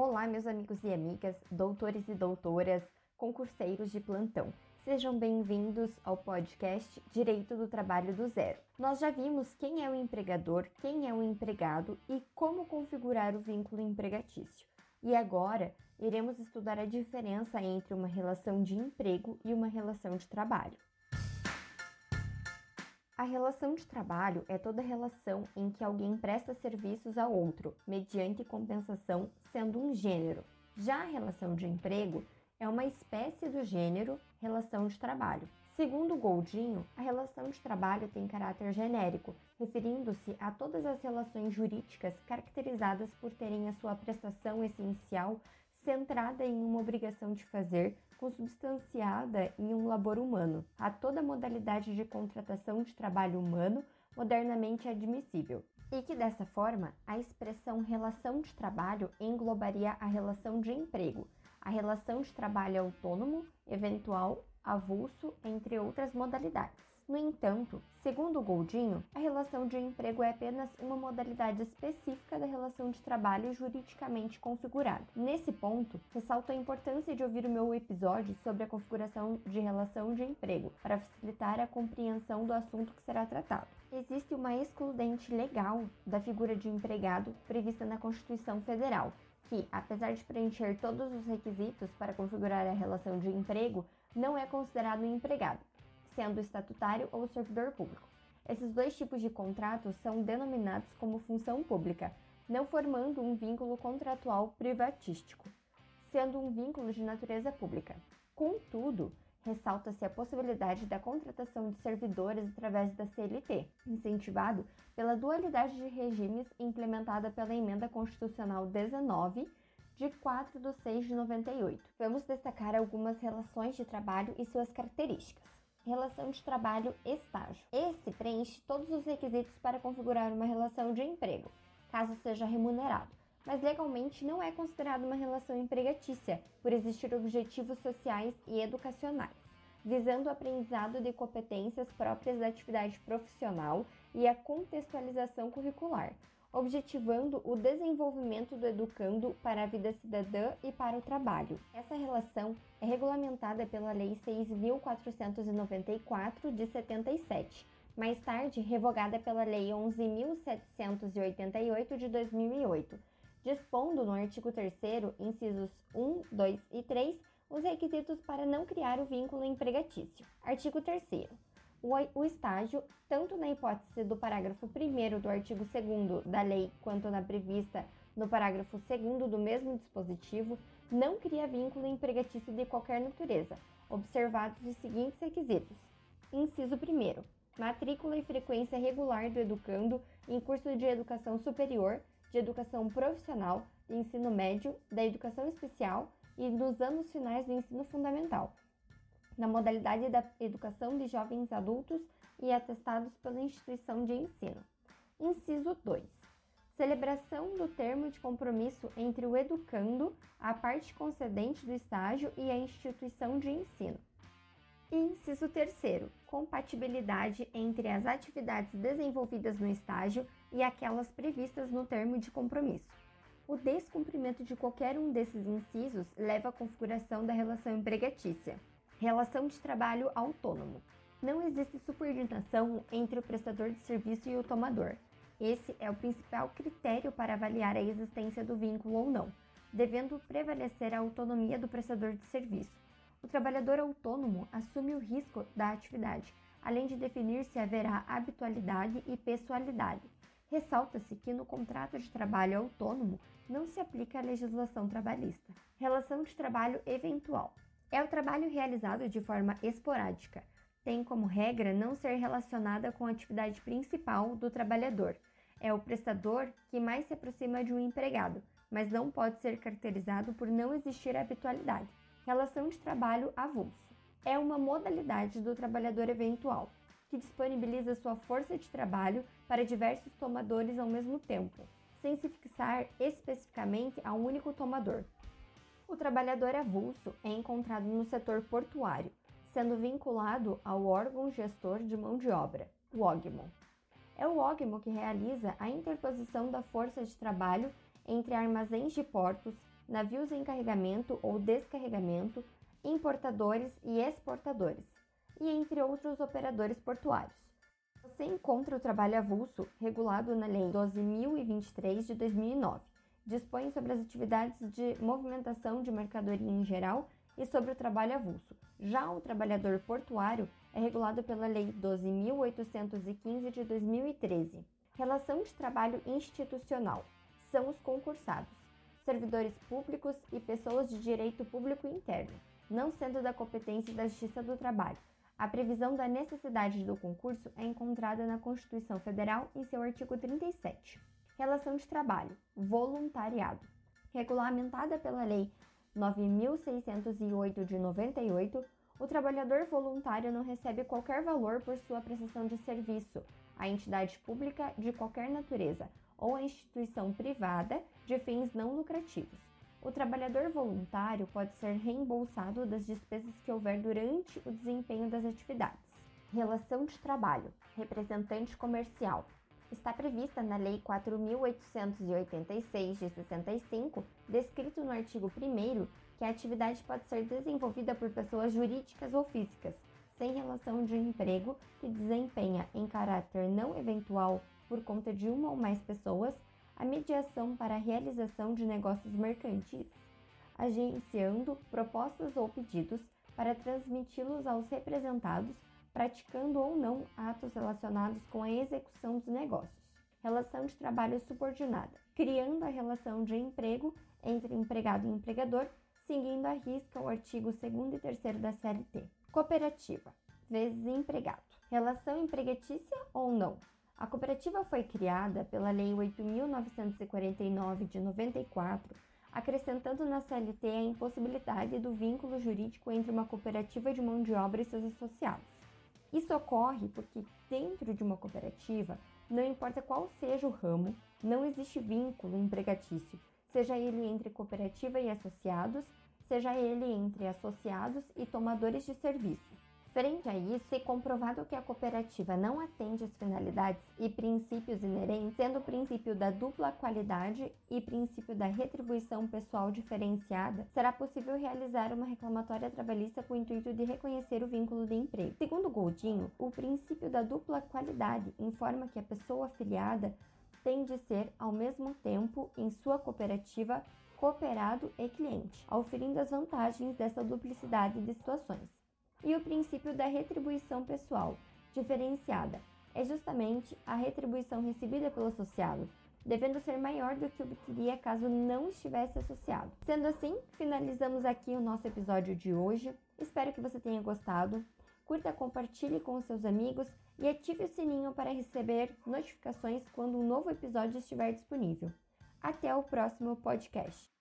Olá, meus amigos e amigas, doutores e doutoras, concurseiros de plantão. Sejam bem-vindos ao podcast Direito do Trabalho do Zero. Nós já vimos quem é o empregador, quem é o empregado e como configurar o vínculo empregatício. E agora iremos estudar a diferença entre uma relação de emprego e uma relação de trabalho. A relação de trabalho é toda relação em que alguém presta serviços a outro, mediante compensação, sendo um gênero. Já a relação de emprego é uma espécie do gênero relação de trabalho. Segundo Goldinho, a relação de trabalho tem caráter genérico, referindo-se a todas as relações jurídicas caracterizadas por terem a sua prestação essencial centrada em uma obrigação de fazer, consubstanciada em um labor humano, a toda modalidade de contratação de trabalho humano modernamente admissível, e que dessa forma a expressão relação de trabalho englobaria a relação de emprego, a relação de trabalho autônomo, eventual, avulso, entre outras modalidades. No entanto, segundo Goldinho, a relação de emprego é apenas uma modalidade específica da relação de trabalho juridicamente configurada. Nesse ponto, ressalto a importância de ouvir o meu episódio sobre a configuração de relação de emprego, para facilitar a compreensão do assunto que será tratado. Existe uma excludente legal da figura de empregado prevista na Constituição Federal, que, apesar de preencher todos os requisitos para configurar a relação de emprego, não é considerado um empregado sendo estatutário ou servidor público. Esses dois tipos de contratos são denominados como função pública, não formando um vínculo contratual privatístico, sendo um vínculo de natureza pública. Contudo, ressalta-se a possibilidade da contratação de servidores através da CLT, incentivado pela dualidade de regimes implementada pela Emenda Constitucional 19 de 4 de 6 de 98. Vamos destacar algumas relações de trabalho e suas características relação de trabalho estágio. Esse preenche todos os requisitos para configurar uma relação de emprego, caso seja remunerado, mas legalmente não é considerado uma relação empregatícia, por existir objetivos sociais e educacionais, visando o aprendizado de competências próprias da atividade profissional e a contextualização curricular, objetivando o desenvolvimento do educando para a vida cidadã e para o trabalho. Essa relação é regulamentada pela Lei 6.494 de 77, mais tarde revogada pela Lei 11.788 de 2008, dispondo no artigo 3 incisos 1, 2 e 3, os requisitos para não criar o vínculo empregatício. Artigo 3 o, estágio, tanto na hipótese do parágrafo 1 do artigo 2 da lei, quanto na prevista no parágrafo 2 do mesmo dispositivo, não cria vínculo empregatício de qualquer natureza, observados os seguintes requisitos. Inciso 1. Matrícula e frequência regular do educando em curso de educação superior, de educação profissional, de ensino médio, da educação especial e nos anos finais do ensino fundamental, na modalidade da educação de jovens adultos e atestados pela instituição de ensino. Inciso 2. Celebração do termo de compromisso entre o educando, a parte concedente do estágio e a instituição de ensino. Inciso 3. Compatibilidade entre as atividades desenvolvidas no estágio e aquelas previstas no termo de compromisso. O descumprimento de qualquer um desses incisos leva à configuração da relação empregatícia. Relação de trabalho autônomo. Não existe subordinação entre o prestador de serviço e o tomador. Esse é o principal critério para avaliar a existência do vínculo ou não, devendo prevalecer a autonomia do prestador de serviço. O trabalhador autônomo assume o risco da atividade, além de definir se haverá habitualidade e pessoalidade. Ressalta-se que no contrato de trabalho autônomo não se aplica a legislação trabalhista. Relação de trabalho eventual. É o trabalho realizado de forma esporádica, tem como regra não ser relacionada com a atividade principal do trabalhador. É o prestador que mais se aproxima de um empregado, mas não pode ser caracterizado por não existir habitualidade. Relação de trabalho avulso é uma modalidade do trabalhador eventual, que disponibiliza sua força de trabalho para diversos tomadores ao mesmo tempo, sem se fixar especificamente a um único tomador. O trabalhador avulso é encontrado no setor portuário, sendo vinculado ao órgão gestor de mão de obra, o OGMO. É o OGMO que realiza a interposição da força de trabalho entre armazéns de portos, navios em carregamento ou descarregamento, importadores e exportadores, e entre outros operadores portuários. Você encontra o trabalho avulso regulado na Lei 12.023 de 2009. Dispõe sobre as atividades de movimentação de mercadoria em geral e sobre o trabalho avulso. Já o trabalhador portuário é regulado pela Lei 12.815 de 2013. Relação de trabalho institucional são os concursados, servidores públicos e pessoas de direito público interno, não sendo da competência da Justiça do Trabalho. A previsão da necessidade do concurso é encontrada na Constituição Federal em seu artigo 37. Relação de trabalho, voluntariado, regulamentada pela Lei 9.608 de 98, o trabalhador voluntário não recebe qualquer valor por sua prestação de serviço à entidade pública de qualquer natureza ou à instituição privada de fins não lucrativos. O trabalhador voluntário pode ser reembolsado das despesas que houver durante o desempenho das atividades. Relação de trabalho, representante comercial, está prevista na Lei 4.886 de 65, descrito no artigo 1 que a atividade pode ser desenvolvida por pessoas jurídicas ou físicas, sem relação de emprego, que desempenha em caráter não eventual por conta de uma ou mais pessoas a mediação para a realização de negócios mercantis, agenciando propostas ou pedidos para transmiti-los aos representados, praticando ou não atos relacionados com a execução dos negócios. Relação de trabalho subordinada, criando a relação de emprego entre empregado e empregador seguindo à risca o artigo 2 e 3 da CLT. Cooperativa, vezes empregado. Relação empregatícia ou não? A cooperativa foi criada pela Lei 8.949 de 94, acrescentando na CLT a impossibilidade do vínculo jurídico entre uma cooperativa de mão de obra e seus associados. Isso ocorre porque, dentro de uma cooperativa, não importa qual seja o ramo, não existe vínculo empregatício, seja ele entre cooperativa e associados, seja ele entre associados e tomadores de serviço. Frente a isso, se comprovado que a cooperativa não atende às finalidades e princípios inerentes, sendo o princípio da dupla qualidade e princípio da retribuição pessoal diferenciada, será possível realizar uma reclamatória trabalhista com o intuito de reconhecer o vínculo de emprego. Segundo Goldinho, o princípio da dupla qualidade informa que a pessoa afiliada tem de ser, ao mesmo tempo, em sua cooperativa, cooperado e cliente, auferindo as vantagens dessa duplicidade de situações. E o princípio da retribuição pessoal, diferenciada, é justamente a retribuição recebida pelo associado, devendo ser maior do que obteria caso não estivesse associado. Sendo assim, finalizamos aqui o nosso episódio de hoje. Espero que você tenha gostado. Curta, compartilhe com seus amigos e ative o sininho para receber notificações quando um novo episódio estiver disponível. Até o próximo podcast.